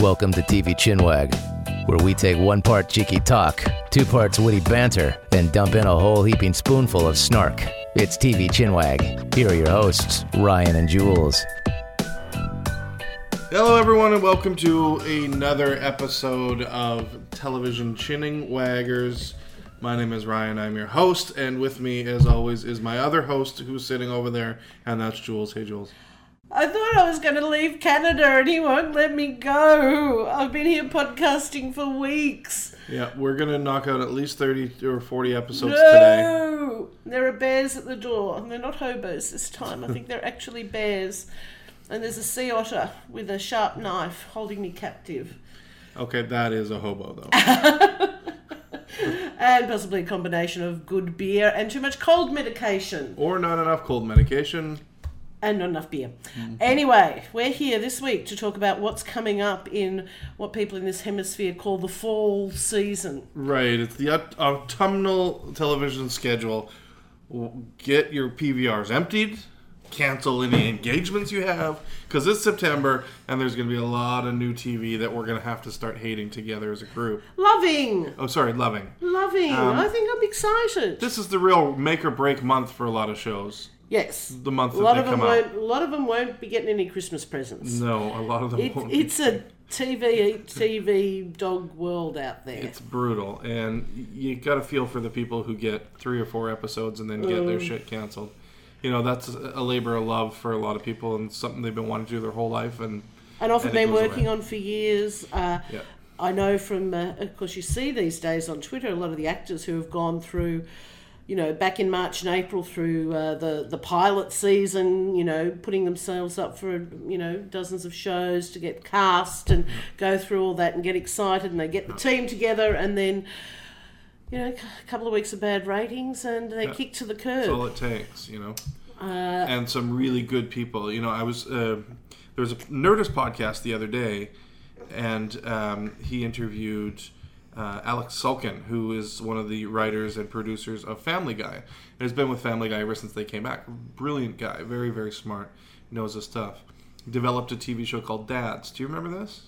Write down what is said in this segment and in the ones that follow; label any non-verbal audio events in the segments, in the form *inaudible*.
Welcome to TV Chinwag, where we take one part cheeky talk, two parts witty banter, then dump in a whole heaping spoonful of snark. It's TV Chinwag. Here are your hosts, Ryan and Jules. Hello, everyone, and welcome to another episode of Television Chinning Waggers. My name is Ryan. I'm your host, and with me, as always, is my other host who's sitting over there, and that's Jules. Hey, Jules. I thought I was going to leave Canada and he won't let me go. I've been here podcasting for weeks. Yeah, we're gonna knock out at least thirty or forty episodes today. No! There are bears at the door. And they're not hobos this time. I think they're actually bears. And there's a sea otter with a sharp knife holding me captive. Okay, that is a hobo though. *laughs* And possibly a combination of good beer and too much cold medication. or not enough cold medication. And not enough beer. Anyway, we're here this week to talk about what's coming up in what people in this hemisphere call the fall season. Right, it's the autumnal television schedule. Get your PVRs emptied, cancel any engagements you have, because it's September and there's going to be a lot of new TV that we're going to have to start hating together as a group. Loving, Oh, sorry, loving. loving. Um, I think I'm excited. This is the real make or break month for a lot of shows. Yes, The month a that lot they of them come won't. A lot of them won't be getting any Christmas presents. No, a lot of them It, won't. it's a TV TV dog world out there. It's brutal, and you got to feel for the people who get three or four episodes and then get Mm. their shit canceled. You know, that's a labor of love for a lot of people, and something they've been wanting to do their whole life. And and often been working away. on for years. Uh, Yeah. I know from, uh, of course, you see these days on Twitter a lot of the actors who have gone through, you know, back in March and April through uh, the the pilot season, you know, putting themselves up for you know dozens of shows to get cast and go through all that and get excited and they get the team together and then. You know, a couple of weeks of bad ratings, and they kick to the curb. that's all it takes, you know. Uh, and some really good people. You know, I was uh, there was a Nerdist podcast the other day, and um, he interviewed uh, Alex Sulkin, who is one of the writers and producers of Family Guy, and has been with Family Guy ever since they came back. Brilliant guy, very very smart, knows his stuff. Developed a TV show called Dads. Do you remember this?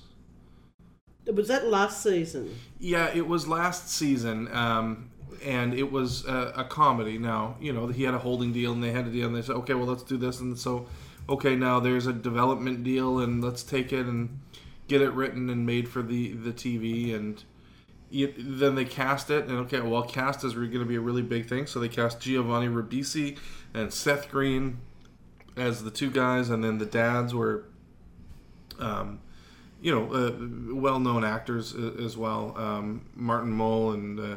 was that last season? Yeah, it was last season, um, and it was a, a comedy. Now, you know, he had a holding deal, and they had a deal, and they said, okay, well, let's do this, and so, okay, now there's a development deal, and let's take it and get it written and made for the the TV, and you, then they cast it, and okay, well, cast is going to be a really big thing, so they cast Giovanni Ribisi and Seth Green as the two guys, and then the dads were. Um, you know, uh, well-known actors as well. Um, Martin Mull and uh,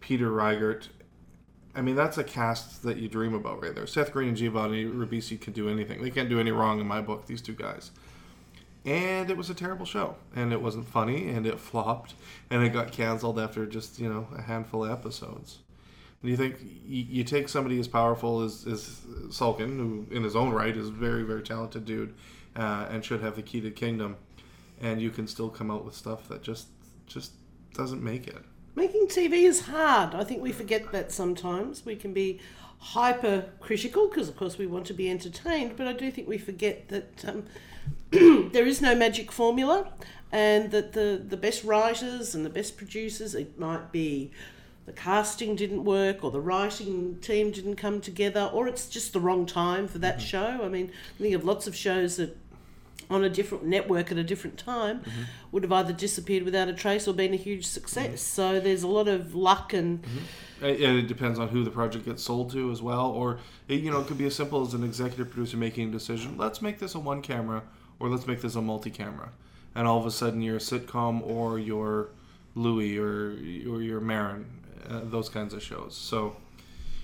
Peter Riegert. I mean, that's a cast that you dream about right there. Seth Green and Giovanni Ribisi could do anything. They can't do any wrong in my book. These two guys. And it was a terrible show, and it wasn't funny, and it flopped, and it got canceled after just you know a handful of episodes. And you think you, take somebody as powerful as, as Sulkin, who in his own right is a very very talented dude, uh, and should have the key to the kingdom, and you can still come out with stuff that just just doesn't make it. Making TV is hard. I think we forget that sometimes. We can be hyper critical because, of course, we want to be entertained, but I do think we forget that um, *clears throat* there is no magic formula and that the, the best writers and the best producers, it might be the casting didn't work or the writing team didn't come together or it's just the wrong time for that mm-hmm. show. I mean, I think of lots of shows that on a different network at a different time mm-hmm. would have either disappeared without a trace or been a huge success. Mm-hmm. So there's a lot of luck and And and it depends on who the project gets sold to as well, or it, you know, it could be as simple as an executive producer making a decision. Let's make this a one camera, or let's make this a multi camera, and all of a sudden you're a sitcom or you're Louie or or you're Maron, uh, those kinds of shows. So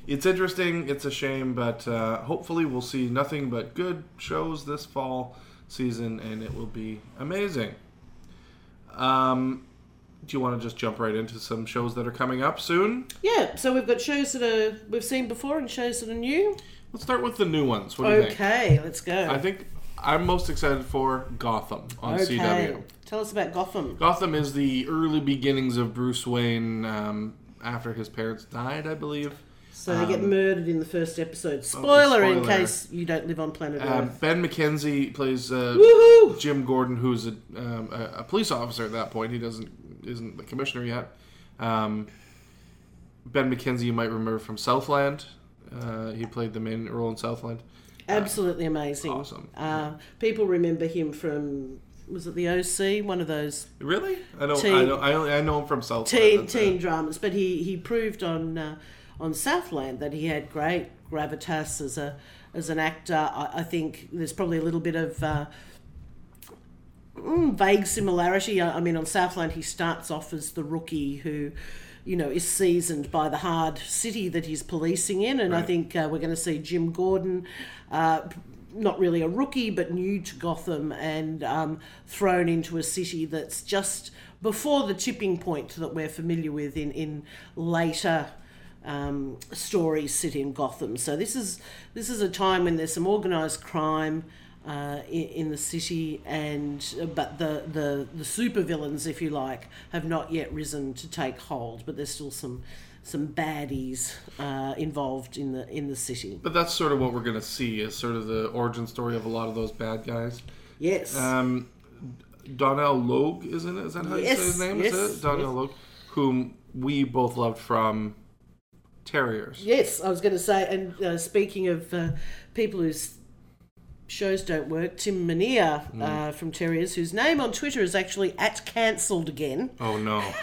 it's interesting. It's a shame, but uh, hopefully we'll see nothing but good shows this fall season, and it will be amazing. Um, do you want to just jump right into some shows that are coming up soon? yeah. So we've got shows that are we've seen before and shows that are new. Let's start with the new ones. What do you think? Okay, let's go. I think I'm most excited for Gotham on okay, CW. tell us about Gotham. Gotham is the early beginnings of Bruce Wayne um, after his parents died, I believe. So they get murdered in the first episode. Spoiler, in Um, spoiler. case you don't live on planet Um, Earth. ben McKenzie plays uh, Jim Gordon, who's a, um, a, a police officer at that point. He doesn't isn't the commissioner yet. Um, ben McKenzie, you might remember from Southland. Uh, he played the main role in Southland. Absolutely amazing. awesome. Uh, people remember him from was it the OC? One of those Really? I don't. I don't. I, only, I know him from Southland. teen it. teen dramas, but he he proved on uh, on Southland that he had great gravitas as a as an actor. I, I think there's probably a little bit of uh, mm, vague similarity. I mean, on Southland, he starts off as the rookie who. You know, is seasoned by the hard city that he's policing in, and I think uh, we're going to see Jim Gordon, uh, not really a rookie, but new to Gotham and um, thrown into a city that's just before the tipping point that we're familiar with in, in later um, stories sit in Gotham. So this is this is a time when there's some organised crime uh, in, in the city, and uh, but the the the supervillains, if you like, have not yet risen to take hold. But there's still some some baddies uh, involved in the in the city. But that's sort of what we're gonna see is sort of the origin story of a lot of those bad guys. Yes. Um, Donal Logue, isn't it? Is that how you say his name? yes, is it Donal yes. Logue, whom we both loved from Terriers. Yes, I was going to say, and uh, speaking of uh, people whose shows don't work, Tim Minear uh, from Terriers, whose name on Twitter is actually at cancelled again, Oh no. *laughs*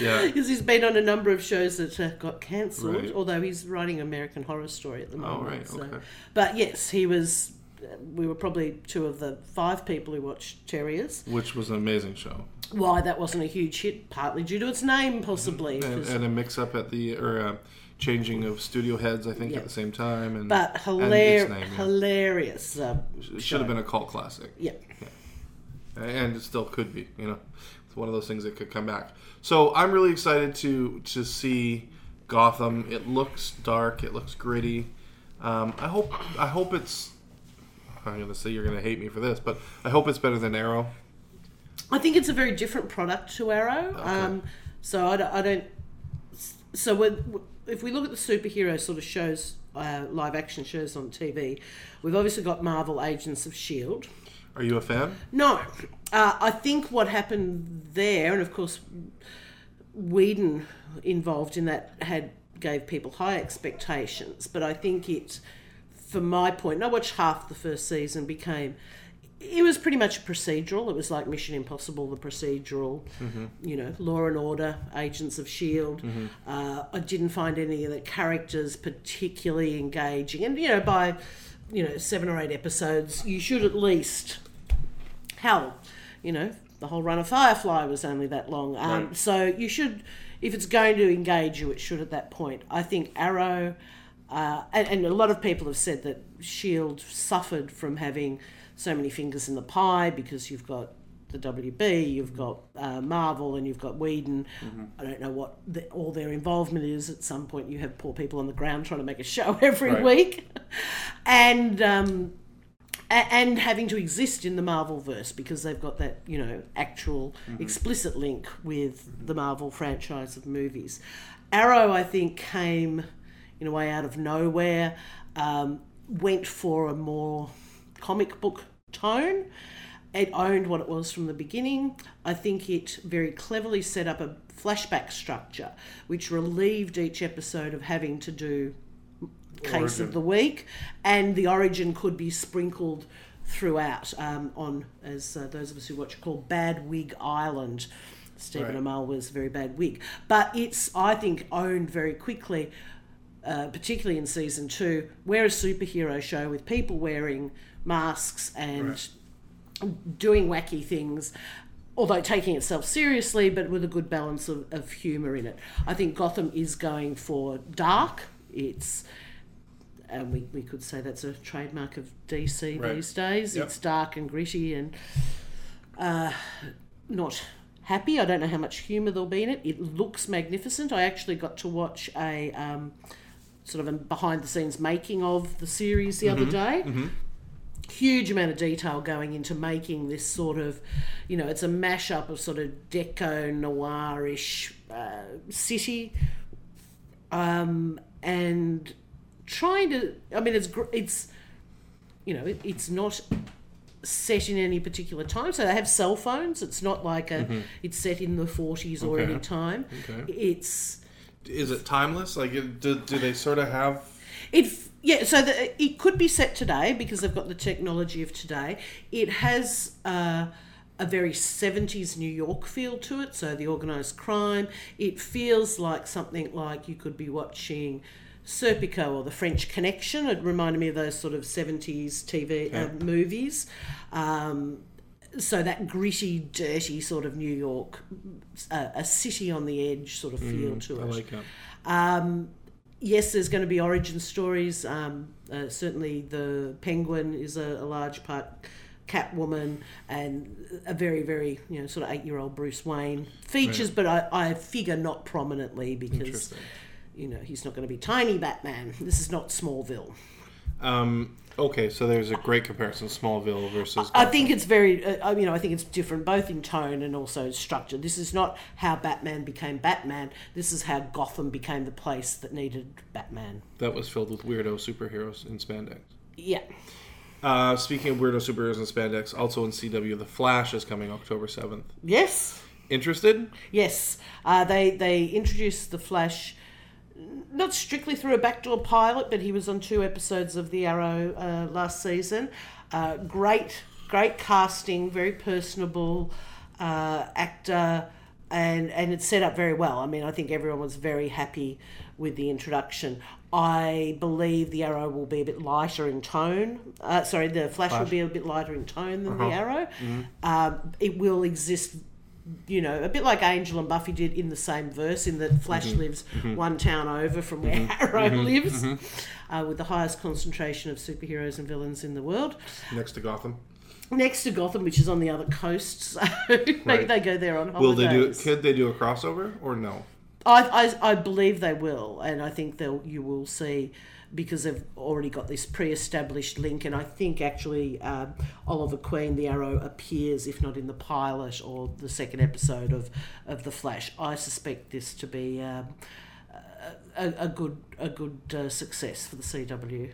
yeah. because he's been on a number of shows that uh, got cancelled, Right. although he's writing American Horror Story at the moment. Oh, right, so- okay. But yes, he was. uh, We were probably two of the five people who watched Terriers. Which was an amazing show. Why that wasn't a huge hit, partly due to its name, possibly. And, 'cause- and a mix up at the or uh, changing of studio heads, I think, Yeah. at the same time. And but and its hilar- yeah. hilarious. Uh, It should have been a cult classic. yeah. and it still could be. You know, it's one of those things that could come back. So I'm really excited to to see Gotham. It looks dark. It looks gritty. Um, I hope I hope it's. I'm gonna say you're gonna hate me for this, but I hope it's better than Arrow. I think it's a very different product to Arrow. Um, so I don't, I don't. So when, if we look at the superhero sort of shows, uh, live action shows on TV, we've obviously got Marvel Agents of Shield. Are you a fan? No, uh, I think what happened there, and of course, Whedon involved in that had gave people high expectations, but I think it, for my point, and I watched half the first season, became. It was pretty much a procedural. It was like Mission Impossible, the procedural, you know, Law and Order, Agents of Shield. Uh, I didn't find any of the characters particularly engaging, and you know, by you know seven or eight episodes, you should at least hell, you know, the whole run of Firefly was only that long. Um, Right. So you should, if it's going to engage you, it should at that point. I think Arrow, uh, and, and a lot of people have said that Shield suffered from having so many fingers in the pie because you've got the WB, you've got uh, Marvel, and you've got Whedon. I don't know what the, all their involvement is. At some point, you have poor people on the ground trying to make a show *laughs* every Right. week, and. Um, a- and having to exist in the Marvel verse because they've got that you know actual explicit link with the Marvel franchise of movies. Arrow, I think, came in a way out of nowhere, um, went for a more comic book tone. It owned what it was from the beginning. I think it very cleverly set up a flashback structure, which relieved each episode of having to do case Origin. of the week, and the origin could be sprinkled throughout um, on, as uh, those of us who watch call Bad Wig Island. Stephen Right. Amell was a very bad wig, but it's I think owned very quickly, uh, particularly in season two. We're a superhero show with people wearing masks and doing wacky things. Although taking itself seriously, but with a good balance of, of humour in it. I think Gotham is going for dark. It's and we, we could say that's a trademark of DC Right. these days. Yep. It's dark and gritty and uh, not happy. I don't know how much humour there'll be in it. It looks magnificent. I actually got to watch a um, sort of a behind the scenes making of the series the other day. Huge amount of detail going into making this sort of, you know, it's a mashup of sort of deco noirish uh, city um, and trying to. I mean, it's gr- it's you know it, it's not set in any particular time. So they have cell phones. It's not like a it's set in the forties or Okay. any time. Okay. It's Is it timeless? Like, do, do they sort of have? It f- yeah, so the, it could be set today because they've got the technology of today. It has uh, a very seventies New York feel to it. So the organised crime. It feels like something like you could be watching. Serpico or the French Connection. It reminded me of those sort of 70s TV uh, movies. Um, so that gritty, dirty sort of New York, uh, a city on the edge sort of feel to it. I like it. Um, yes, there's going to be origin stories. Um, uh, certainly, the Penguin is a, a large part. Catwoman and a very, very you know sort of eight-year-old Bruce Wayne features, but I, I figure not prominently because you know he's not going to be tiny Batman. This is not Smallville. Um, okay, so there's a great comparison: Smallville versus. I think it's very, uh, you know, I think it's different both in tone and also structure. This is not how Batman became Batman. This is how Gotham became the place that needed Batman. that was filled with weirdo superheroes in spandex. Yeah. Uh, speaking of weirdo superheroes in spandex, also in CW, The Flash is coming October seventh. Yes. Interested? Yes, uh, they they introduced the Flash, not strictly through a backdoor pilot, but he was on two episodes of The Arrow uh, last season. Uh, great, great casting, very personable uh, actor, and and it's set up very well. I mean, I think everyone was very happy with the introduction. I believe the Arrow will be a bit lighter in tone. Uh, sorry, the Flash, will be a bit lighter in tone than the Arrow. Um, it will exist you know, a bit like Angel and Buffy did in the same verse, in that Flash mm-hmm. lives mm-hmm. one town over from where mm-hmm. Arrow lives, uh, with the highest concentration of superheroes and villains in the world. Next to Gotham. Next to Gotham, which is on the other coast, so *laughs* maybe Right. they go there on holidays. Will they do? Could they do a crossover or no? I, I, I believe they will, and I think they'll you will see because they've already got this pre-established link, and I think actually um, Oliver Queen, the Arrow, appears if not in the pilot or the second episode of of the Flash. I suspect this to be um, a, a good a good uh, success for the CW.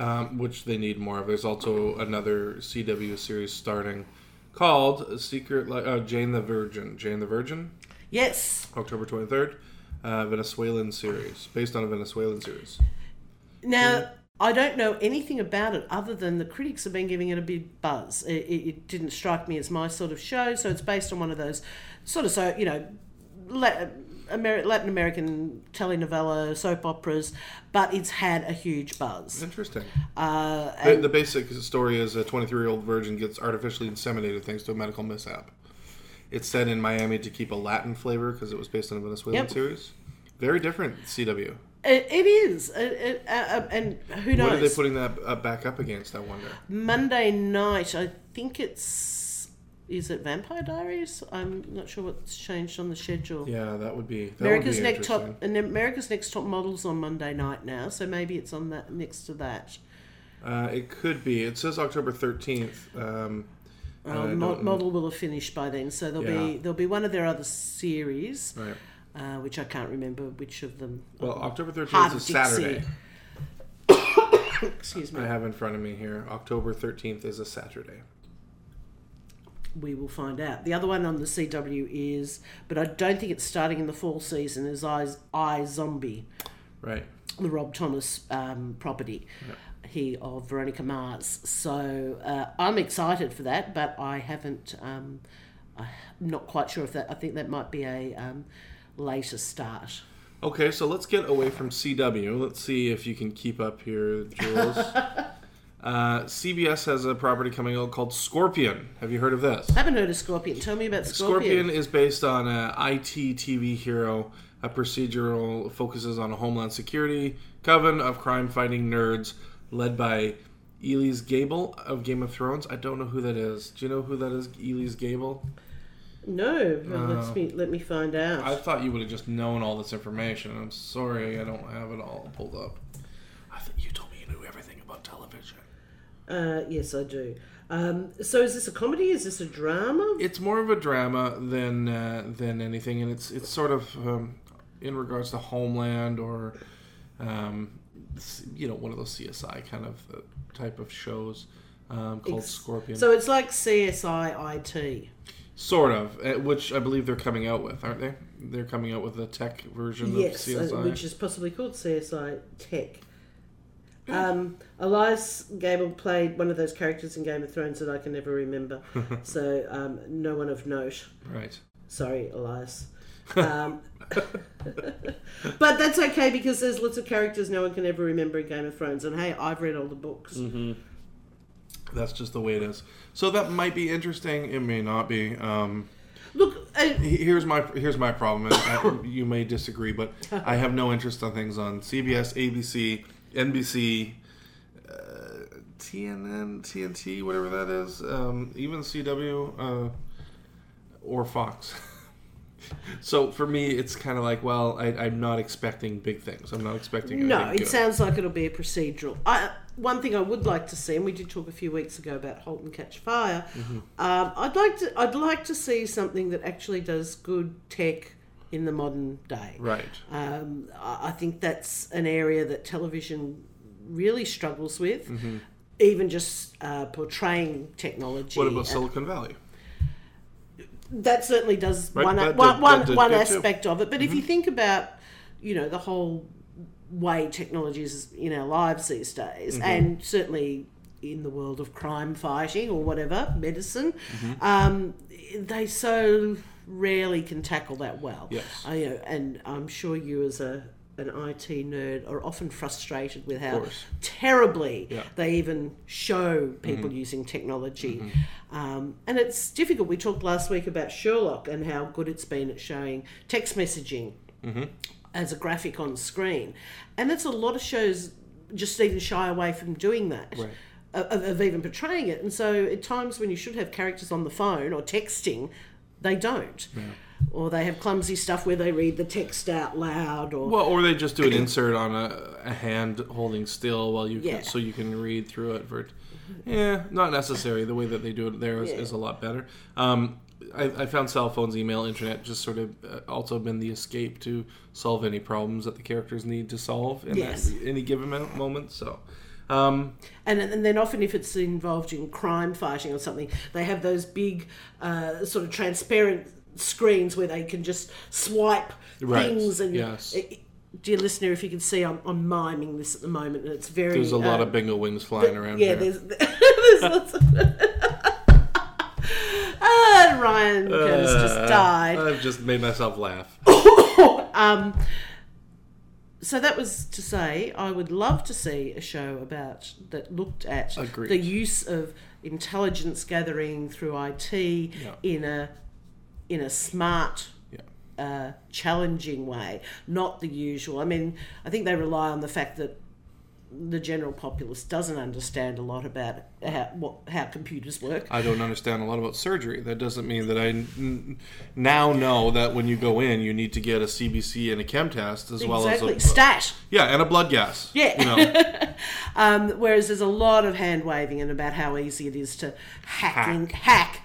Um, which they need more of. There's also another CW series starting called Secret uh, Jane the Virgin. Jane the Virgin, Yes. October 23rd. Uh, Venezuelan series based on a Venezuelan series. Now, I don't know anything about it other than the critics have been giving it a big buzz. It, it, didn't strike me as my sort of show, so it's based on one of those sort of so you know. La- Latin American telenovela soap operas, but it's had a huge buzz. Interesting. Uh, The, the basic story is a 23 year old virgin gets artificially inseminated thanks to a medical mishap. It's set in Miami to keep a Latin flavor because it was based on a Venezuelan Yep. series. Very different CW. It, it is, it, it, uh, uh, and who knows? What are they putting that uh, back up against? I wonder. Monday night, I think it's is it Vampire Diaries? I'm not sure what's changed on the schedule. Yeah, that would be. That America's would be Next Top and America's Next Top Models on Monday night now, so maybe it's on that next to that. Uh, it could be. It says October 13th. Um, Um, Mo- model will have finished by then, so there'll be there'll be one of their other series, Right. Uh, which I can't remember which of them. Well, October 13th Hart of Dixie. Saturday. *coughs* Excuse me. I have in front of me here. October 13th is a Saturday. We will find out. The other one on the CW is, but I don't think it's starting in the fall season. Is I, iZombie. Right. the Rob Thomas um, property, he of Veronica Mars. So uh, I'm excited for that, but I haven't. Um, I'm not quite sure if that. I think that might be a um, later start. Okay, so let's get away from CW. Let's see if you can keep up here, Jules. *laughs* uh, CBS has a property coming out called Scorpion. Have you heard of this? Haven't heard of Scorpion. Tell me about Scorpion. Scorpion is based on a IT TV hero. A procedural focuses on a homeland security coven of crime-fighting nerds led by Elyes Gabel of Game of Thrones. I don't know who that is. Do you know who that is? Elyes Gabel. No, well, let's me let me find out. I thought you would have just known all this information. I'm sorry, I don't have it all pulled up. I thought you told me you knew everything about television. Uh, yes, I do. Um, so is this a comedy? Is this a drama? It's more of a drama than uh, than anything, and it's it's sort of um, in regards to Homeland or, um, you know, one of those CSI kind of uh, type of shows um, called Ex- Scorpion. So it's like CSI IT. sort of, uh, which I believe they're coming out with, aren't they? They're coming out with a tech version Yes, of uh, CSI. which is possibly called CSI Tech. Um, Elyes Gabel played one of those characters in Game of Thrones that I can never remember. *laughs* so um, no one of note. right. Sorry, Elyes. *laughs* Um, *laughs* but that's okay because there's lots of characters no one can ever remember in Game of Thrones. And hey, I've read all the books. Mm. That's just the way it is. So that might be interesting. It may not be. Um, Look, uh, he- here's my here's my problem. And I, *coughs* you may disagree, but I have no interest on things on CBS, ABC, NBC, uh, TNN, TNT, whatever that is, um, even CW uh, or Fox. *laughs* so for me, it's kind of like, well, I, I'm not expecting big things. I'm not expecting. no, it good. sounds like it'll be a procedural. I, one thing I would like to see, and we did talk a few weeks ago about Halt and Catch Fire. Mm-hmm. Um, I'd like to. I'd like to see something that actually does good tech in the modern day. right. Um, I think that's an area that television really struggles with. Even just uh, portraying technology. Mm-hmm. What about Silicon Valley? that certainly does Right, one that one one that did one good too. aspect of it. But if you think about, you know, the whole way technology is in our lives these days, Mm-hmm. and certainly in the world of crime fighting or whatever medicine, Mm-hmm. um, they so rarely can tackle that well. Yes. Uh, you know, and I'm sure you as a an IT nerd are often frustrated with how terribly Yeah. Mm-hmm. they even show people using technology. Um, and it's difficult. We talked last week about Sherlock and how good it's been at showing text messaging Mm-hmm. As a graphic on screen. And it's a lot of shows just even shy away from doing that. Right. Of, of even portraying it, and so at times when you should have characters on the phone or texting, they don't, or they have clumsy stuff where they read the text out loud, or Well, or they just do an insert on a, a hand holding still while you can, so you can read through it. For yeah, not necessary. The way that they do it there is, Yeah. is a lot better. Um, I, I found cell phones, email, internet just sort of uh, also been the escape to solve any problems that the characters need to solve in Yes. that, any given moment. So. Um, And, and then often if it's involved in crime fighting or something, they have those big uh, sort of transparent screens where they can just swipe Right, things. And yes. uh, dear listener, if you can see, I'm, I'm miming this at the moment, and it's very. there's a lot uh, of bingo wings flying around Yeah, here. there's, *laughs* there's lots of. *laughs* ah, Ryan has just Uh, died. I've just made myself laugh. *coughs* Um, so that was to say, I would love to see a show about that looked at Agreed. the use of intelligence gathering through IT in a in a smart, uh, challenging way, not the usual. I mean, I think they rely on the fact that the general populace doesn't understand a lot about how what how computers work. I don't understand a lot about surgery. That doesn't mean that I n- now know that when you go in, you need to get a CBC and a chem test as well as a stat. yeah, and a blood gas. Yeah. you know, *laughs* Um, whereas there's a lot of hand waving and about how easy it is to hacking, hack, hack,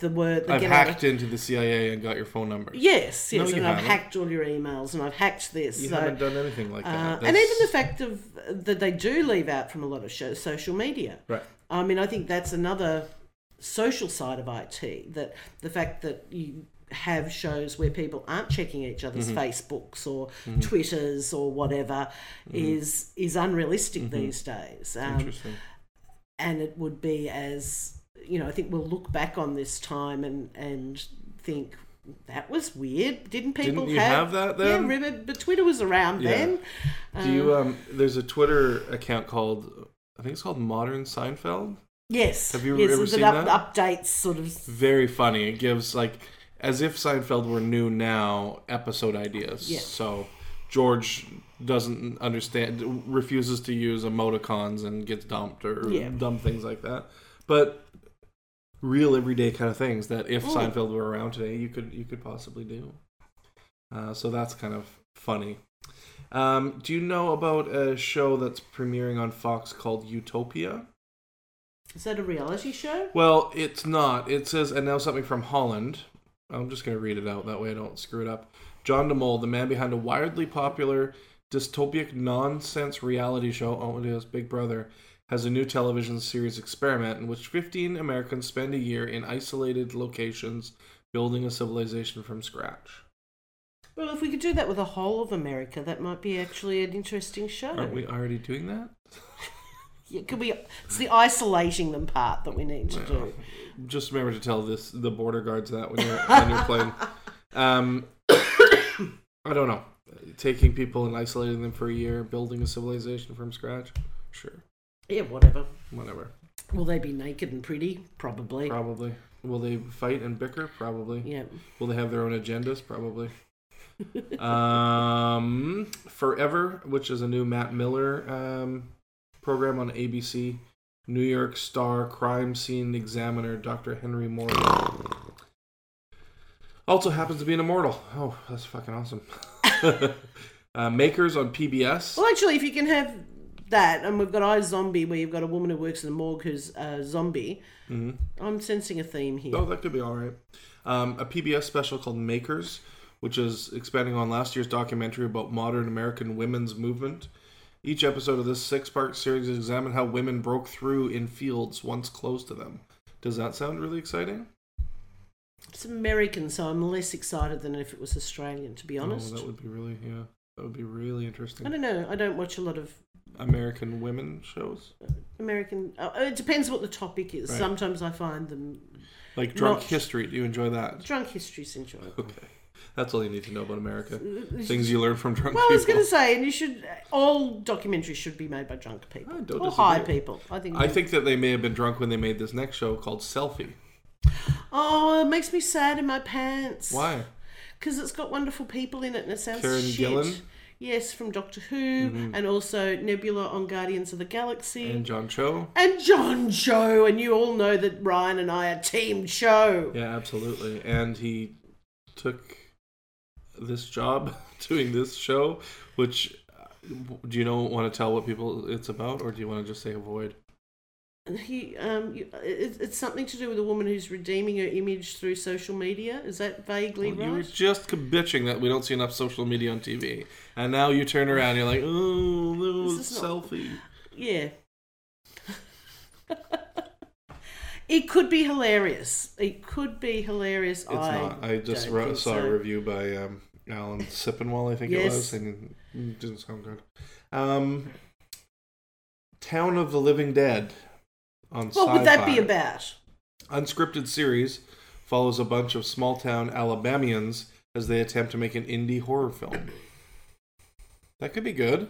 the word. The I've get out of- hacked into the CIA and got your phone number. Yes, yes, you and I've haven't. hacked all your emails and I've hacked this. You so, haven't done anything like uh, that. and even the fact of that they do leave out from a lot of shows social media. right. I mean, I think that's another social side of IT. That the fact that you have shows where people aren't checking each other's Mm-hmm. Facebooks or Twitters or whatever is is unrealistic these days. Um, Interesting. and it would be as you know, I think we'll look back on this time and and think that was weird. Didn't people Didn't you have that then? Yeah, remember, but Twitter was around Yeah. then. Do you um? There's a Twitter account called I think it's called Modern Seinfeld. Yes. Have you yes, ever seen up, that? Updates sort of. Very funny. It gives like as if Seinfeld were new now episode ideas. Yeah. So George doesn't understand, refuses to use emoticons and gets dumped or Yeah. dumb things like that. But real everyday kind of things that if Mm. Seinfeld were around today, you could you could possibly do. Uh, so that's kind of funny. Um, do you know about a show that's premiering on Fox called Utopia? Is that a reality show? Well, it's not. It says, and now something from Holland. I'm just going to read it out. That way I don't screw it up. John DeMol, the man behind a wildly popular dystopic nonsense reality show, oh, it is Big Brother, has a new television series experiment in which 15 Americans spend a year in isolated locations building a civilization from scratch. Well, if we could do that with the whole of America, that might be actually an interesting show. Aren't we already doing that? *laughs* Yeah, could we? It's the isolating them part that we need to do. Just remember to tell this the border guards that when you're on your plane. *laughs* Um, *coughs* I don't know. Taking people and isolating them for a year, building a civilization from scratch. Sure, Yeah, whatever. whatever. Will they be naked and pretty? Probably. Probably. Will they fight and bicker? Probably. Yeah. Will they have their own agendas? Probably. *laughs* um, Forever, which is a new Matt Miller um, program on ABC. New York Star crime scene examiner Dr. Henry Morgan. Also happens to be an immortal. Oh, that's fucking awesome. *laughs* uh, Makers on PBS. Well, actually, if you can have that, and we've got iZombie, where you've got a woman who works in the morgue who's a zombie. Mhm. I'm sensing a theme here. Oh, that could be all right. Um, a PBS special called Makers, which is expanding on last year's documentary about modern American women's movement. Each episode of this six part series examines how women broke through in fields once closed to them. Does that sound really exciting? It's American, so I'm less excited than if it was Australian, to be honest. Oh, that would be really, yeah, that would be really interesting. I don't know. I don't watch a lot of American women shows, American. Uh, it depends what the topic is. Right. Sometimes I find them like drunk Not- history. Do you enjoy that? drunk history, history's enjoyable. Okay, that's all you need to know about America. Things you learn from drunk Well, I was going to say, and you should. All documentaries should be made by drunk people I don't or high people. I think. I think that they may have been drunk when they made this next show called Selfie. Oh, it makes me sad in my pants. Why? Because it's got wonderful people in it, and it sounds Karen shit. Gillan? Yes, from Doctor Who, and also Nebula on Guardians of the Galaxy. And John Cho. and John Cho, and you all know that Ryan and I are Team Cho. Yeah, absolutely. And he took this job *laughs* doing this show, which uh, do you know want to tell what people it's about, or do you want to just say avoid? He, um, you- it, it's something to do with a woman who's redeeming her image through social media. Is that vaguely right? You were just bitching that we don't see enough social media on TV, and now you turn around, and you're like, oh, no, is not- selfie. Yeah. *laughs* it could be hilarious. It could be hilarious. It's I not. I just wrote, saw so. a review by um, Alan Sepinwall, I think it was, and it didn't sound good. Um, Town of the Living Dead on What would that be Sci-Fi. about? Unscripted series follows a bunch of small town Alabamians as they attempt to make an indie horror film. That could be good.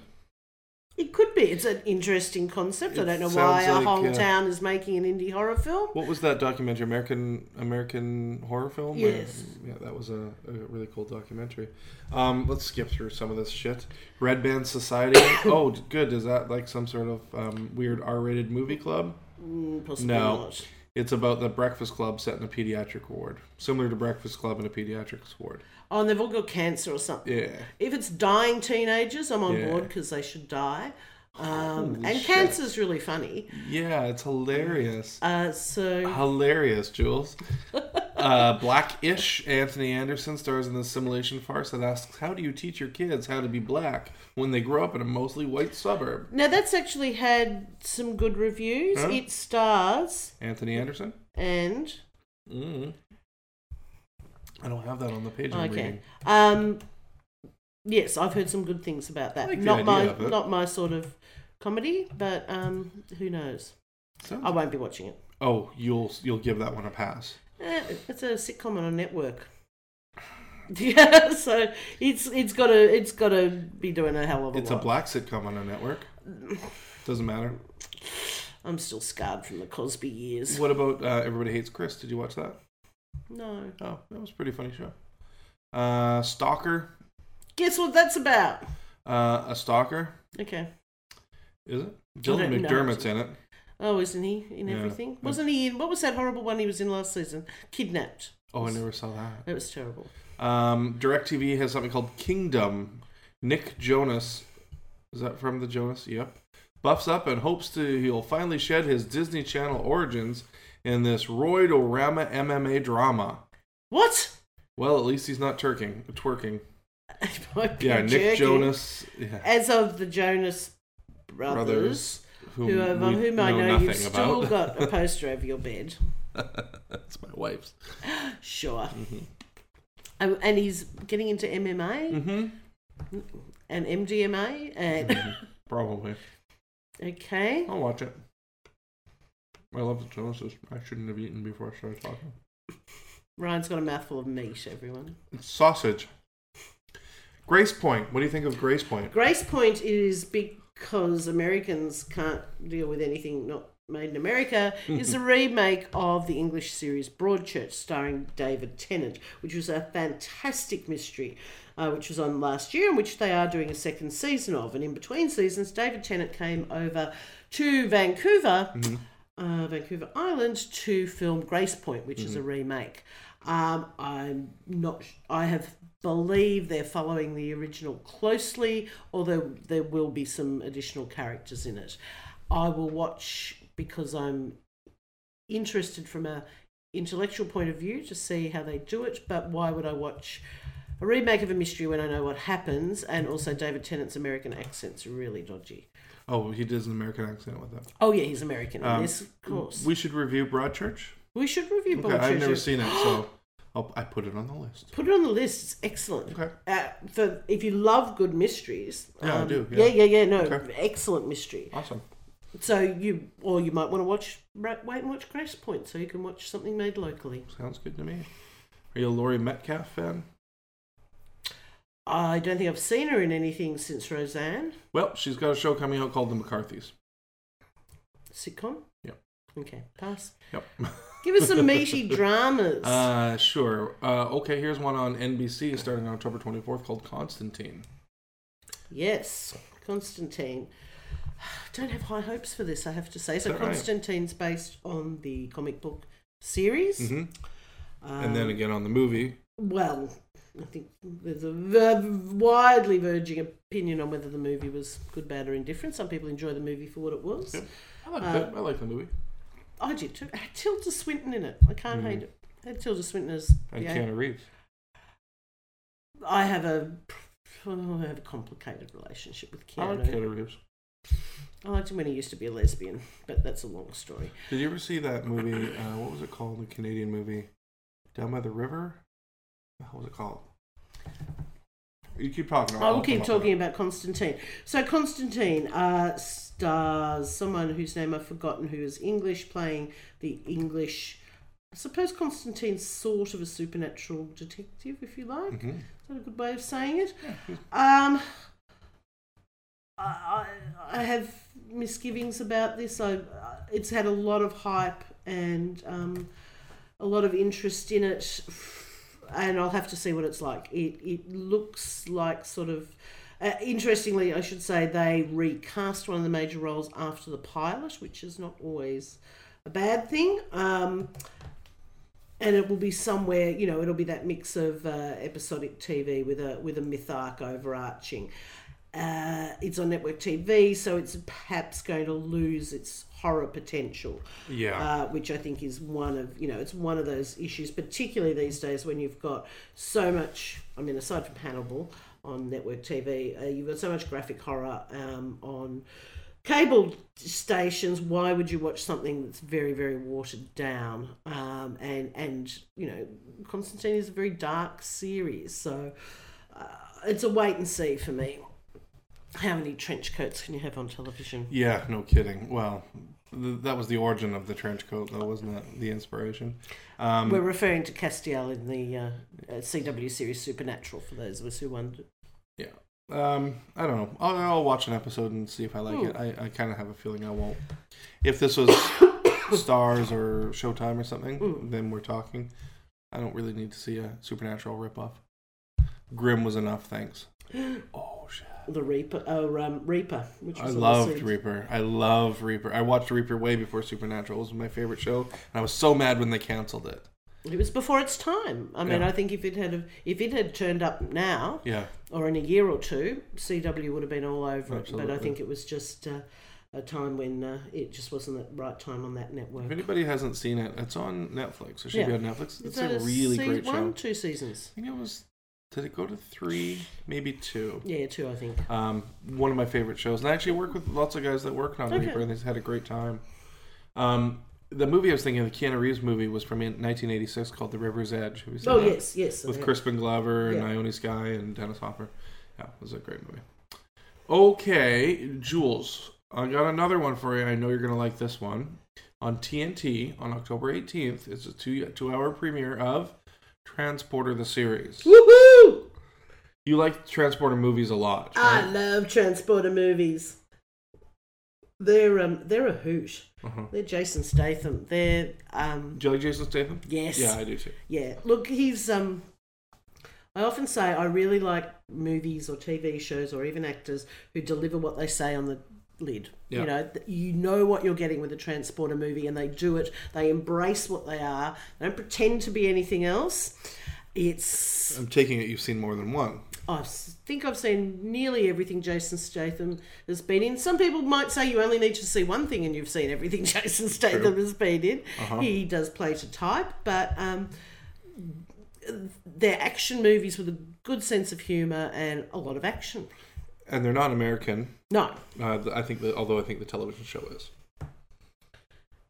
It could be. It's an interesting concept. I It don't know why sounds like, whole uh, town is making an indie horror film. What was that documentary? American American horror film? Yes. Yeah, that was a, a really cool documentary. Um, let's skip through some of this shit. Red Band Society. *coughs* oh, good. Is that like some sort of um, weird R-rated movie club? Mm, No. It's about the Breakfast Club set in a pediatric ward, similar to Breakfast Club in a pediatric ward. Oh, and they've all got cancer or something. Yeah. If it's dying teenagers, I'm on Yeah. board because they should die. Um, and shit. cancer's really funny. Yeah, it's hilarious. Uh, so Hilarious, Jules. *laughs* uh, Blackish Anthony Anderson stars in the simulation farce that asks, "How do you teach your kids how to be black when they grow up in a mostly white suburb?" now that's actually had some good reviews. Huh? It stars Anthony Anderson. and Mm. I don't have that on the page. I'm okay. reading. Um, yes, I've heard some good things about that. Like not my not my sort of comedy, but um, who knows? Sounds- I won't be watching it. oh, you'll you'll give that one a pass. Eh, it's a sitcom on a network. *laughs* Yeah, so it's it's got to it's got to be doing a hell of a It's a black sitcom on a network. Doesn't matter. I'm still scarred from the Cosby years. What about uh, Everybody Hates Chris? Did you watch that? No. Oh, that was a pretty funny show. Uh, Stalker. Guess what that's about? Uh, a stalker. Okay. Is it? Dylan don't know. McDermott's in it. Oh, isn't he in Yeah. everything? Wasn't he in? What was that horrible one he was in last season? Kidnapped. Oh, I never saw that. That was terrible. Um, DirecTV has something called Kingdom. Nick Jonas, is that from the Jonas? Yep. Buffs up and hopes to he'll finally shed his Disney Channel origins in this Royd Orama MMA drama. What? Well, at least he's not turking, twerking. *laughs* Be Yeah, Nick jerking. Jonas. Yeah, As of the Jonas brothers, brothers. Whom, who, have, we whom I know, you've still about. got a *laughs* poster over your bed. That's my wife's. Sure. Mm-hmm. Um, and he's getting into MMA Mm-hmm. and MDMA. And Probably. *laughs* okay, I'll watch it. I love the Joneses. I shouldn't have eaten before I started talking. Ryan's got a mouthful of meat. Everyone. It's sausage. Gracepoint. What do you think of Gracepoint? Grace Point is because Americans can't deal with anything not made in America. is a remake of the English series Broadchurch, starring David Tennant, which was a fantastic mystery. Uh, which was on last year, and which they are doing a second season of. And in between seasons, David Tennant came over to Vancouver, uh, Vancouver Island, to film Gracepoint, which is a remake. Um, I'm not. I have believe they're following the original closely, although there will be some additional characters in it. I will watch because I'm interested from a intellectual point of view to see how they do it. But why would I watch a remake of a mystery when I know what happens? And also, David Tennant's American accent's really dodgy. Oh, he does an American accent with that. Oh yeah, he's American. Um, yes, of course. We should review Broadchurch. We should review Okay. I've never seen it, so I'll, I put it on the list. Put it on the list. It's excellent. Okay. Uh, for if you love good mysteries. Yeah, I um, do, Yeah, yeah. yeah, yeah. No, Okay. excellent mystery. Awesome. So you, or you might want to watch, wait and watch Gracepoint, so you can watch something made locally. Sounds good to me. Are you a Laurie Metcalf fan? I don't think I've seen her in anything since Roseanne Well, she's got a show coming out called The McCarthys. sitcom. Yep. Okay, pass. Yep. *laughs* Give us some meaty dramas. Uh, sure. Uh, okay, here's one on NBC starting on October 24th called Constantine. yes, Constantine. *sighs* Don't have high hopes for this, I have to say. So that right? Constantine's based on the comic book series. hmm Um, and then again on the movie. Well, I think there's a widely verging opinion on whether the movie was good, bad, or indifferent. Some people enjoy the movie for what it was. Yep. I like Uh. I like the movie. I did too. It had Tilda Swinton in it. I can't Mhm. hate it. It had Tilda Swinton as. And yeah. Keanu Reeves. I have a. oh, I have a complicated relationship with Keanu. I like Keanu. Keanu Reeves. I liked him when he used to be a lesbian, but that's a long story. Did you ever see that movie? Uh, what was it called? The Canadian movie, Down by the River. What was it called? You keep talking. I will I'll keep talking about Constantine. So Constantine uh, stars someone whose name I've forgotten, who is English, playing the English. I suppose Constantine's sort of a supernatural detective, if you like. Mhm. Is that a good way of saying it? Yeah, Um, I, I I have misgivings about this. I, it's had a lot of hype and um, a lot of interest in it, and I'll have to see what it's like. It it looks like sort of. Uh, interestingly, I should say they recast one of the major roles after the pilot, which is not always a bad thing. Um, and it will be somewhere, you know, it'll be that mix of uh, episodic TV with a with a myth arc overarching. Uh, it's on network TV, so it's perhaps going to lose its horror potential, Yeah. uh, which I think is one of you know it's one of those issues, particularly these days when you've got so much. I mean, aside from Hannibal on network TV, uh, you've got so much graphic horror um, on cable stations. Why would you watch something that's very very watered down? Um, and and you know, Constantine is a very dark series, so uh, it's a wait and see for me. How many trench coats can you have on television? yeah. No kidding. Well, th- that was the origin of the trench coat, though, wasn't that the inspiration? Um, We're referring to Castiel in the uh, uh, CW series Supernatural for those of us who wondered. Um, I don't know. I'll, I'll watch an episode and see if I like Hmm. it. I, I kind of have a feeling I won't. If this was *coughs* Stars or Showtime or something, Hmm. then we're talking. I don't really need to see a Supernatural ripoff. Grimm was enough, thanks. *gasps* Oh shit! The Reaper, oh um, Reaper, which I loved. Reaper. I love Reaper. I watched Reaper way before Supernatural. It was my favorite show, and I was so mad when they canceled it. It was before its time. I mean, Yeah. I think if it had if it had turned up now Yeah, or in a year or two, CW would have been all over it. But I think it was just uh, a time when uh, it just wasn't the right time on that network. If anybody hasn't seen it, it's on Netflix. It should be on Netflix. It's Is a that really great one, show. two seasons. I think it was. Did it go to three? Maybe two. Yeah, two, I think. Um, one of my favorite shows, and I actually work with lots of guys that work on Okay. Reaper, and they've had a great time. Um, the movie I was thinking, of, the Keanu Reeves movie, was from 1986 called The River's Edge. Have you seen Oh yes, yes. with. Crispin Glover and Yeah. Ione Skye and Dennis Hopper. Yeah, it was a great movie. Okay, Jules, I got another one for you. I know you're gonna like this one. On TNT on October 18th, it's a two two hour premiere of Transporter the series. Woohoo! You like Transporter movies a lot, I love transporter movies. They're um they're a hoot. Uh-huh. They're Jason Statham. They're um Do you like Jason Statham? yes. Yeah, I do too. Yeah, look, he's um. I often say I really like movies or TV shows or even actors who deliver what they say on the lid. Yeah. You know, you know what you're getting with a transporter movie, and they do it. They embrace what they are. They don't pretend to be anything else. It's I'm taking it you've seen more than one. I think I've seen nearly everything Jason Statham has been in. Some people might say you only need to see one thing and you've seen everything *laughs* Jason Statham True. has been in. Uh-huh. He does play to type, but um, they're action movies with a good sense of humour and a lot of action. And they're not American. No. Uh, I think that, although I think the television show is.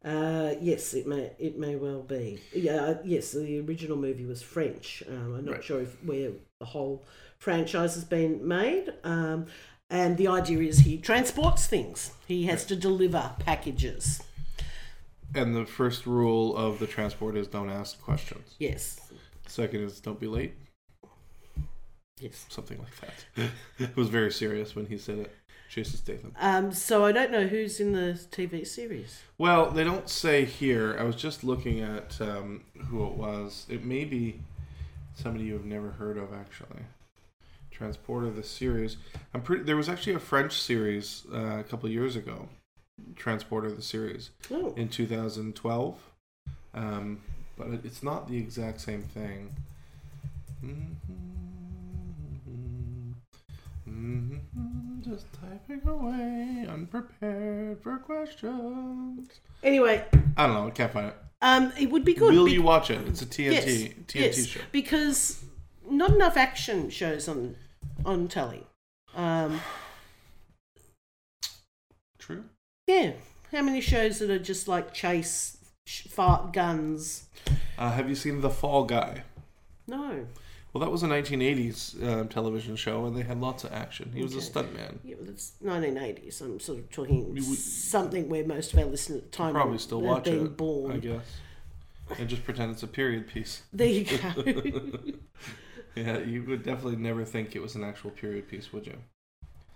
Uh, yes, it may it may well be. Yeah, uh, yes, the original movie was French. Um, I'm not Right. sure if where the whole franchise has been made. Um, and the idea is he transports things. He has to deliver packages. And the first rule of the transport is don't ask questions. Yes, Second is don't be late. yes. Something like that. *laughs* it was very serious when he said it. Jason Statham. Um, so I don't know who's in the TV series. Well, they don't say here. I was just looking at um, who it was. It may be somebody you've never heard of, actually. Transporter the series. I'm pretty. There was actually a French series uh, a couple years ago. Transporter the series Oh, in 2012, um, but it's not the exact same thing. Just typing away, unprepared for questions. anyway, I don't know. I can't find it. um, it would be good. Will be- you watch it? It's a TNT yes, TNT yes, show. because not enough action shows on on telly. Um, True. yeah, how many shows that are just like chase, sh- fart guns? Uh, have you seen The Fall Guy? No. Well, that was a 1980s um, television show, and they had lots of action. He was a stuntman. Yeah, well, it's 1980s. I'm sort of talking We would- something where most of our listeners at the time Probably still watch been it. born. I guess. And just pretend it's a period piece. There you go. *laughs* *laughs* Yeah, you would definitely never think it was an actual period piece, would you?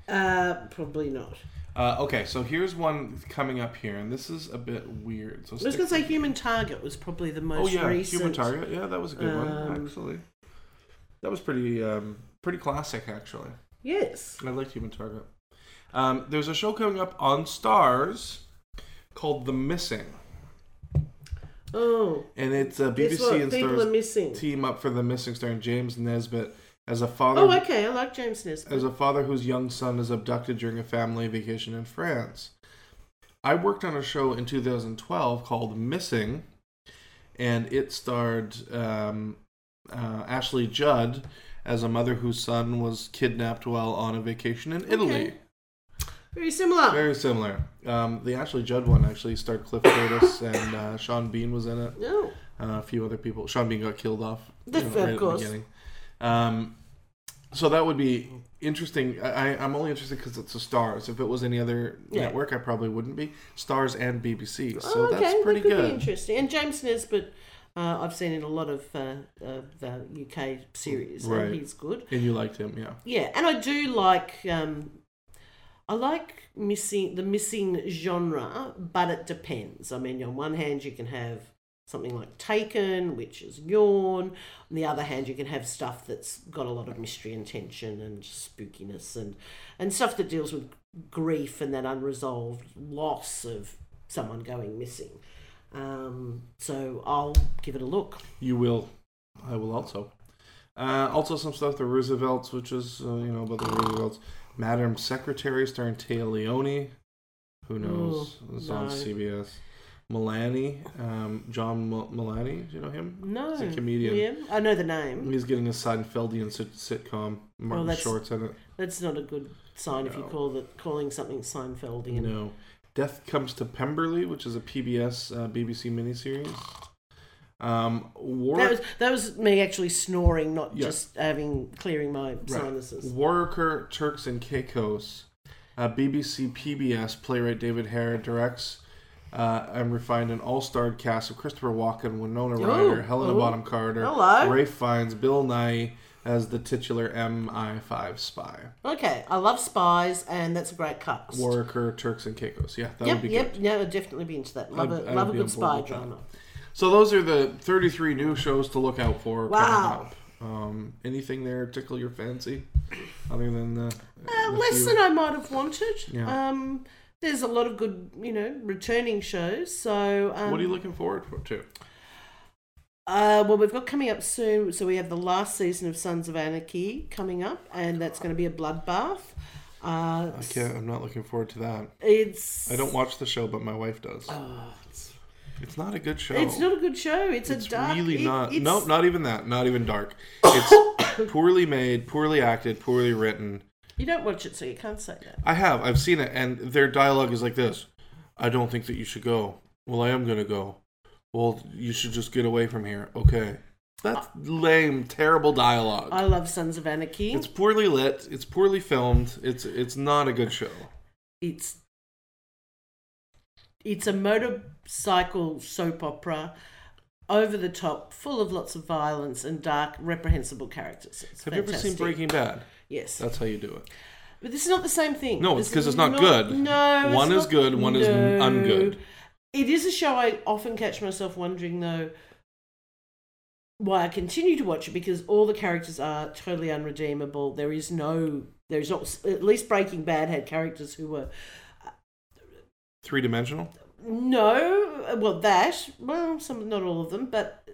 uh, probably not. Uh, okay, so here's one coming up here, and this is a bit weird. So I was going to say Human Target was probably the most. oh yeah, recent. Human Target. Yeah, that was a good one Um, actually. That was pretty um, pretty classic actually. Yes. I liked Human Target. Um, there's a show coming up on Stars called The Missing, Oh, and it's uh, guess BBC and Stars team up for The Missing, starring James Nesbitt as a father. Oh, okay. I like James Nesbitt. as a father whose young son is abducted during a family vacation in France. I worked on a show in 2012 called Missing, and it starred um, uh, Ashley Judd as a mother whose son was kidnapped while on a vacation in Italy. Very similar. Very similar. Um, the Ashley Judd one actually starred Cliff Curtis *coughs* and uh, Sean Bean was in it. No. Uh, a few other people. Sean Bean got killed off. Of right at the course. Um, so that would be interesting. I, I'm only interested because it's a Stars. If it was any other Yeah. network, I probably wouldn't be. Stars and BBC. So oh, okay. that's pretty that good. interesting. And James Nesbitt, uh, I've seen in a lot of uh, of the UK series. Right. And he's good. And you liked him, yeah. Yeah, and I do like um, I like missing the missing genre, but it depends. I mean, on one hand, you can have something like Taken, which is yawn. On the other hand, you can have stuff that's got a lot of mystery and tension and spookiness and and stuff that deals with grief and that unresolved loss of someone going missing. Um, so I'll give it a look. You will. I will also. Uh, also, some stuff, The Roosevelts, which is, uh, you know, about the Roosevelts. Madam Secretary, starring Téa Leoni. Who knows? Ooh, it's on. CBS. Mulaney, um, John Mil- Mulaney. Do you know him? No. He's a comedian. Yeah, I know the name. He's getting a Seinfeldian sit- sitcom. Martin that's- Short's in it. That's not a good sign if you call the calling something Seinfeldian. No. Death Comes to Pemberley, which is a PBS uh, BBC miniseries. Um, War- That was that was me actually snoring, not Yeah. just having clearing my sinuses. Worricker Turks and Caicos. Uh, BBC PBS playwright David Hare directs uh, and refined an all-starred cast of Christopher Walken, Winona Ryder, Helena ooh. Bonham Carter, Hello. Ralph Fiennes, Bill Nighy as the titular MI5 spy. Okay, I love spies, and that's a great cast. Worricker Turks and Caicos. Yeah, that yep, would be yep, good. yeah, I'd definitely be into that. Love I'd- a I'd love a good spy drama. that. So those are the 33 new shows to look out for Wow. coming up. Um, anything there tickle your fancy, other than the, Uh, the less few- than I might have wanted. Yeah. Um, there's a lot of good, you know, returning shows. So, um, What are you looking forward for, to? Uh, well, we've got coming up soon. So we have the last season of Sons of Anarchy coming up, and that's going to be a bloodbath. Uh, I can't. I'm not looking forward to that. It's I don't watch the show, but my wife does. Oh, it's, not a good show. it's not a good show. It's, It's a dark. really it- not. it's- No, not even that. Not even dark. It's *coughs* poorly made, poorly acted, poorly written. You don't watch it, so you can't say that. I have. I've seen it, and their dialogue is like this. I don't think that you should go. Well, I am gonna go. Well, you should just get away from here. Okay. That's lame, terrible dialogue. I love Sons of Anarchy. It's poorly lit. It's poorly filmed. It's it's not a good show. it's it's a motorcycle soap opera over the top full of lots of violence and dark reprehensible characters it's Have you ever seen. Breaking Bad? yes That's how you do it. but this is not the same thing No, it's because it's not good. no One is not- good, one is ungood. it is a show i often catch myself wondering though why i continue to watch it because all the characters are totally unredeemable there is no there's not at least breaking bad had characters who were Three dimensional. No, well that well some not all of them, but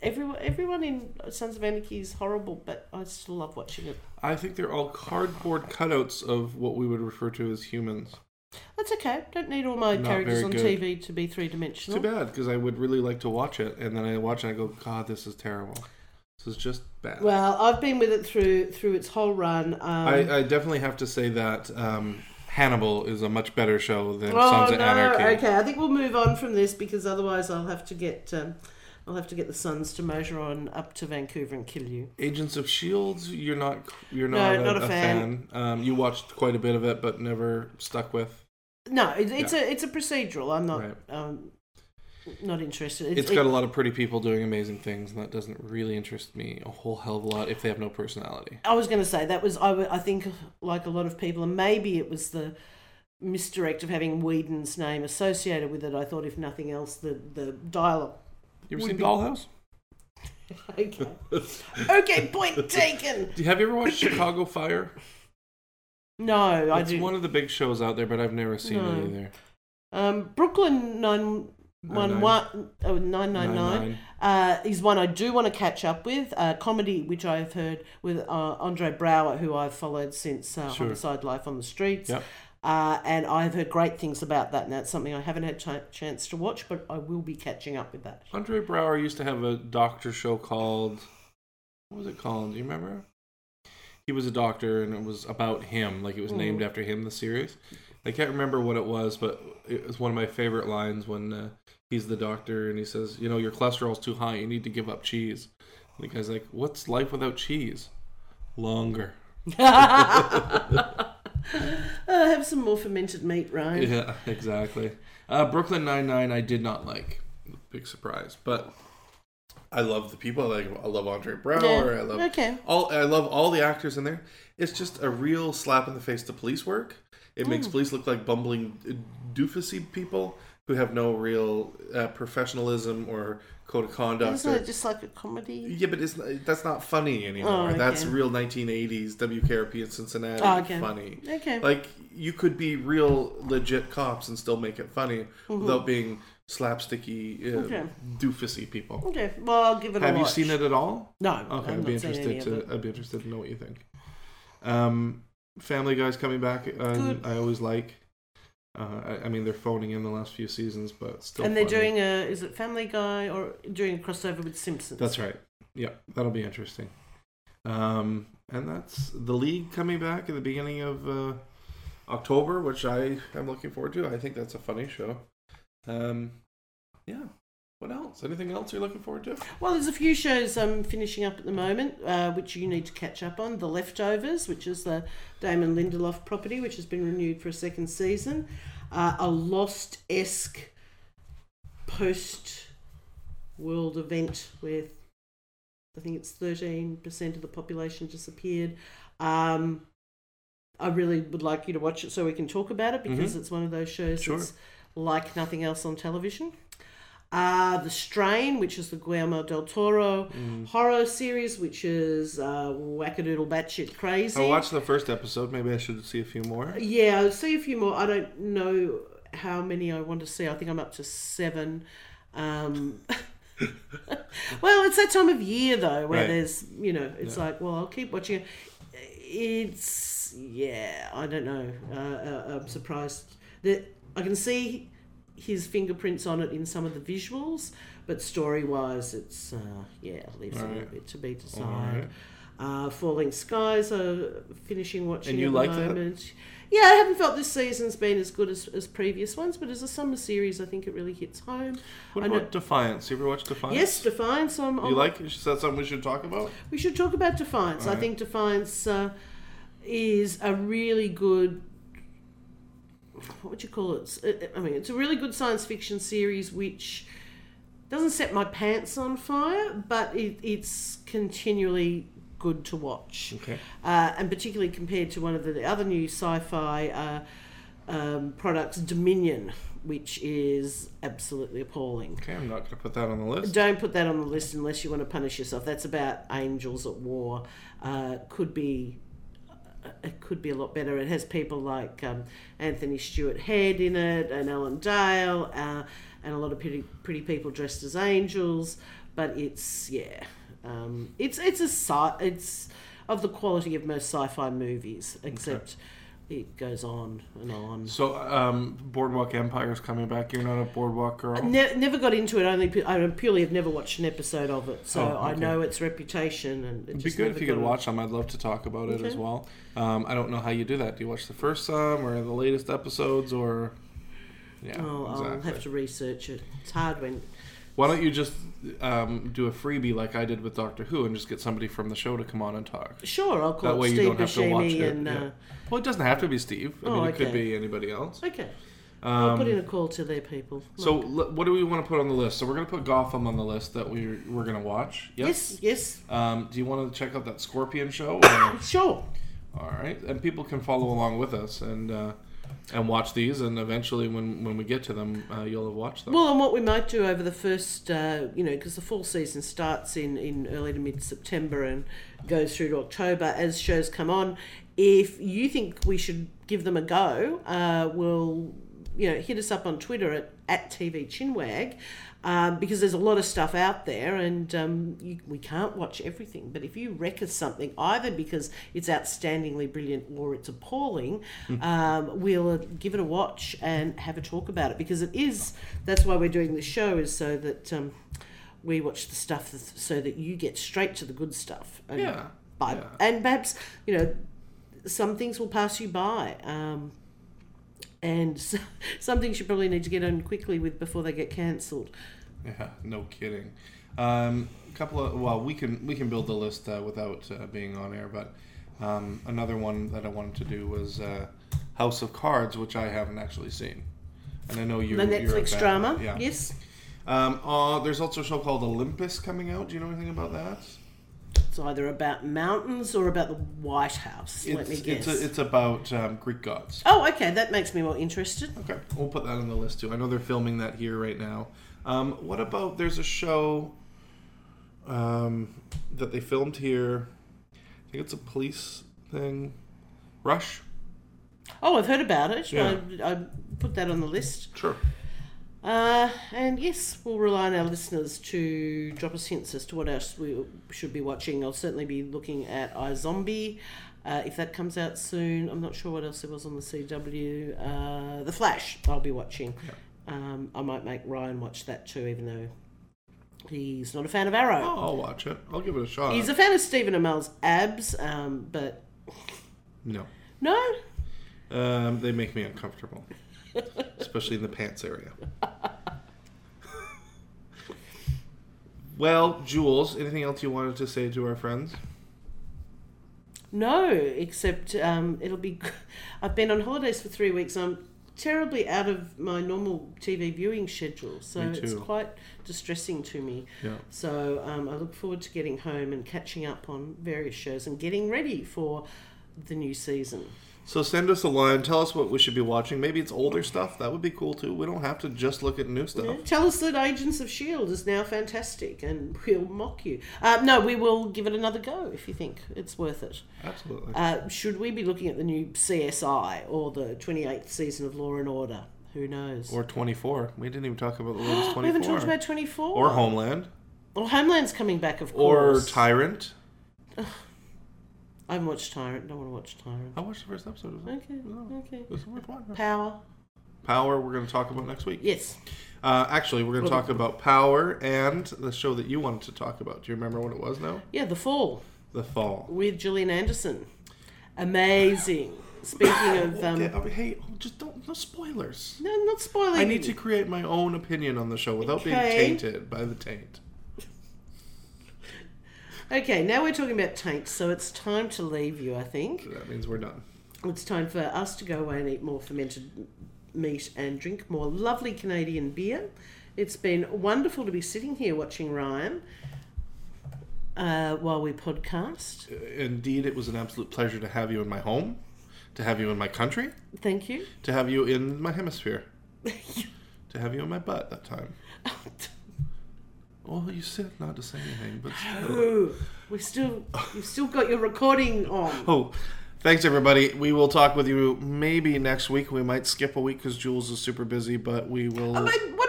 everyone everyone in Sons of Anarchy is horrible, but I still love watching it. I think they're all cardboard cutouts of what we would refer to as humans. That's okay. Don't need all my Not characters on good. TV to be three dimensional. Too bad because I would really like to watch it, and then I watch it and I go, God, this is terrible. This is just bad. Well, I've been with it through through its whole run. Um, I, I definitely have to say that um, Hannibal is a much better show than oh Sons of no! Anarchy. Okay, I think we'll move on from this because otherwise I'll have to get um, I'll have to get the Sons to motor on up to Vancouver and kill you. Agents of Shields, you're not you're No, not, a, not a fan. fan. Um, you watched quite a bit of it, but never stuck with. No, it, it's a it's a procedural. I'm not Right. um, not interested. It's got a lot of pretty people doing amazing things, and that doesn't really interest me a whole hell of a lot if they have no personality. I was going to say that was I, I think like a lot of people, and maybe it was the misdirect of having Whedon's name associated with it. I thought, if nothing else, the the dialogue. You ever seen be- Dollhouse? *laughs* Okay, okay, point *laughs* taken. Do you, have you ever watched Chicago Fire? No, I do. it's one of the big shows out there, but I've never seen No. it either. um, Brooklyn nine one one oh nine nine nine. Nine-Nine. Uh, is one I do want to catch up with. Uh, comedy, which I've heard with uh, Andre Braugher, who I've followed since uh, Sure. Homicide Life on the Streets. Yep. Uh, and I've heard great things about that, and that's something I haven't had ch- chance to watch, but I will be catching up with that. Andre Braugher used to have a doctor show called what was it called? Do you remember? He was a doctor, and it was about him. Like it was Mm. named after him. The series. I can't remember what it was, but it was one of my favorite lines when uh, he's the doctor and he says, "You know, your cholesterol's too high. You need to give up cheese." And the guy's like, "What's life without cheese? Longer." *laughs* *laughs* uh, have some more fermented meat, right? Yeah, exactly. Uh, Brooklyn Nine Nine, I did not like. Big surprise, but I love the people. I like. I love Andre Braugher. I love Okay. all. I love all the actors in there. It's just a real slap in the face to police work. It makes Mm. police look like bumbling uh, doofusy people who have no real uh, professionalism or code of conduct. Isn't or- it just like a comedy? yeah, but it's not, that's not funny anymore. Oh, okay. That's real 1980s WKRP in Cincinnati Oh, okay. funny. Okay. Like you could be real legit cops and still make it funny Mm-hmm. without being slapsticky, uh, Okay. doofusy people. okay. Well, I'll give it a Have you watch. seen it at all? No. Okay, I've I'd be not seen any interested to. I'd be interested to know what you think. Um, Family Guy's coming back. Um. I always like. Uh, I, I mean, they're phoning in the last few seasons, but still. and they're funny. doing a is it Family Guy or doing a crossover with Simpsons? That's right. Yeah, that'll be interesting. Um, and that's the league coming back at the beginning of uh, October, which I am looking forward to. I think that's a funny show. Um, yeah. What else? Anything else you're looking forward to? Well, there's a few shows I'm finishing up at the moment, uh, which you need to catch up on. The Leftovers, which is the Damon Lindelof property, which has been renewed for a second season. Uh, a Lost esque post world event where I think it's 13% of the population disappeared. Um, I really would like you to watch it so we can talk about it because it's one of those shows Sure. that's like nothing else on television. Uh, the Strain, which is the Guillermo del Toro horror series, which is uh, wackadoodle batshit crazy. I watched the first episode. Maybe I should see a few more. Yeah, I'll see a few more. I don't know how many I want to see. I think I'm up to seven. Um, *laughs* well, it's that time of year though, where Right. there's you know, it's like, well, I'll keep watching it. It's yeah, I don't know. Uh, uh, I'm surprised that I can see his fingerprints on it in some of the visuals, but story wise, it's uh, yeah, leaves a little bit to be desired. Alright. Uh, Falling Skies are finishing watching And you at like the that? moment. Yeah, I haven't felt this season's been as good as, as previous ones, but as a summer series, I think it really hits home. What I know- about Defiance? You ever watch Defiance? Yes, Defiance. I'm, You I'm- like? Is that something we should talk about? we should talk about Defiance. I think Defiance uh, is a really good. What would you call it? I mean, it's a really good science fiction series which doesn't set my pants on fire, but it, it's continually good to watch. Okay. Uh, and particularly compared to one of the other new sci-fi uh, um, products, Dominion, which is absolutely appalling. Okay, I'm not going to put that on the list. Don't put that on the list unless you want to punish yourself. That's about angels at war. Uh, could be. It could be a lot better. It has people like um, Anthony Stewart Head in it, and Alan Dale, uh, and a lot of pretty pretty people dressed as angels. But it's yeah, um, it's it's a sci- it's of the quality of most sci-fi movies, except it goes on and on. So, um, Boardwalk Empire is coming back. You're not a Boardwalk girl. Ne- never got into it. Only pu- I purely have never watched an episode of it, so Oh, I know its reputation. And it It'd be good if you could watch them. I'd love to talk about it as well. Um, I don't know how you do that. Do you watch the first some or the latest episodes or? Yeah, Oh, I'll have to research it. It's hard when. Why don't you just um, do a freebie like I did with Doctor Who and just get somebody from the show to come on and talk? Sure, I'll call That way you Steve don't have to watch it. and. yeah. Uh, Well, it doesn't have to be Steve. I Oh, mean, it could be anybody else. okay, I'll Um, put in a call to their people. so, l- what do we want to put on the list? So, we're going to put Gotham on the list that we we're going to watch. yes, yes, Um, do you want to check out that Scorpion show? Or? *coughs* sure. All right, and people can follow along with us and uh, and watch these, and eventually, when when we get to them, uh, you'll have watched them. Well, and what we might do over the first, uh, you know, because the fall season starts in, in early to mid September and goes through to October as shows come on. If you think we should give them a go, uh, we'll, you know, hit us up on Twitter at, at TV Chinwag um, because there's a lot of stuff out there and um, you, we can't watch everything. But if you reckon something, either because it's outstandingly brilliant or it's appalling, um, we'll uh, give it a watch and have a talk about it because it is. That's why we're doing this show is so that um, we watch the stuff so that you get straight to the good stuff. And Yeah, By, yeah. And perhaps you know some things will pass you by. Um, and *laughs* s some things you probably need to get on quickly with before they get cancelled. yeah, *laughs* no kidding. Um, a couple of well, we can we can build the list uh, without uh, being on air, but um, another one that I wanted to do was uh, House of Cards, which I haven't actually seen, and I know you. The you're a Netflix drama, Yeah. yes. Um, uh, there's also a show called Olympus coming out. Do you know anything about that? It's either about mountains or about the White House. let me It's guess. it's, a, it's about um, Greek gods. oh, okay, that makes me more interested. Okay, we'll put that on the list too. I know they're filming that here right now. Um, what about there's a show um, that they filmed here? I think it's a police thing. Rush. Oh, I've heard about it. Yeah. I, I put that on the list. Sure. Uh, and yes, we'll rely on our listeners to drop us hints as to what else we should be watching. I'll certainly be looking at iZombie. Uh, if that comes out soon, I'm not sure what else there was on the CW. Uh, the Flash, I'll be watching. Um, I might make Ryan watch that too, even though he's not a fan of Arrow. Oh, I'll watch it. I'll give it a shot. He's a fan of Stephen Amell's abs, um, but no. no. Um, they make me uncomfortable, *laughs* especially in the pants area. *laughs* well, Jules, anything else you wanted to say to our friends? No, except um, it'll be. I've been on holidays for three weeks. I'm terribly out of my normal TV viewing schedule, so it's quite distressing to me. Yeah. So um, I look forward to getting home and catching up on various shows and getting ready for the new season. So send us a line. Tell us what we should be watching. Maybe it's older stuff. That would be cool too. We don't have to just look at new stuff. Yeah, Tell us that Agents of S.H.I.E.L.D. Is now fantastic and we'll mock you. Uh, no, we will give it another go if you think it's worth it. Absolutely. Uh, should we be looking at the new CSI or the 28th season of Law and Order? Who knows? or 24. We didn't even talk about the latest 24. *gasps* we haven't talked about 24. or Homeland. Or Homeland's coming back, of course. Or. Tyrant. I haven't watched Tyrant. Don't want to watch Tyrant. I watched the first episode. Of it. Okay, okay. It's worth watching. Power. Power, we're going to talk about next week. Yes. Uh, actually, we're going to talk about Power and the show that you wanted to talk about. Do you remember what it was now? Yeah, The Fall The Fall. with Gillian Anderson. Amazing. Speaking of. Um, Okay, oh, hey, just don't, no spoilers. No, not spoiling. I need to create my own opinion on the show without being tainted by the taint. Okay, now we're talking about taints, so it's time to leave you, I think. That means we're done. It's time for us to go away and eat more fermented meat and drink more lovely Canadian beer. It's been wonderful to be sitting here watching Ryan uh, while we podcast. Indeed, it was an absolute pleasure to have you in my home, to have you in my country, Thank you. to have you in my hemisphere, *laughs* to have you in my butt that time. Well, you said not to say anything, but. Ooh, we still, you've still got your recording on. *laughs* Oh, thanks everybody. We will talk with you maybe next week. We might skip a week because Jules is super busy, but we will. What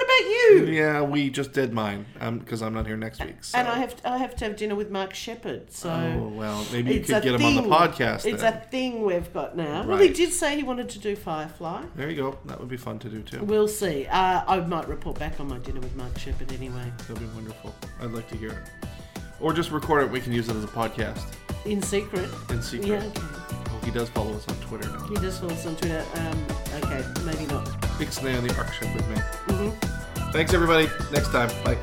you? yeah, we just did mine because I'm not here next week. So. And I have to, I have to have dinner with Mark Sheppard, so. Oh well, maybe you could get him on the podcast. It's then. a thing we've got now. Well, he did say he wanted to do Firefly. There you go. That would be fun to do too. We'll see. Uh, I might report back on my dinner with Mark Sheppard anyway. That'd be wonderful. I'd like to hear it. Or just record it. We can use it as a podcast In secret. in secret. Yeah, okay. Oh, he does follow us on Twitter now. He does follow us on Twitter. Um, okay, maybe not. Big snay on the Ark Shepherd, man. Mm-hmm. Thanks everybody. Next time. Bye.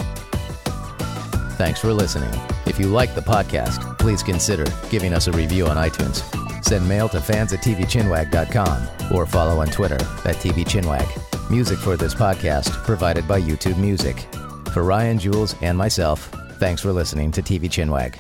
Thanks for listening. If you like the podcast, please consider giving us a review on iTunes. Send mail to fans at tvchinwag.com or follow on Twitter at tvchinwag. Music for this podcast provided by YouTube Music. For Ryan, Jules, and myself, thanks for listening to TV Chinwag.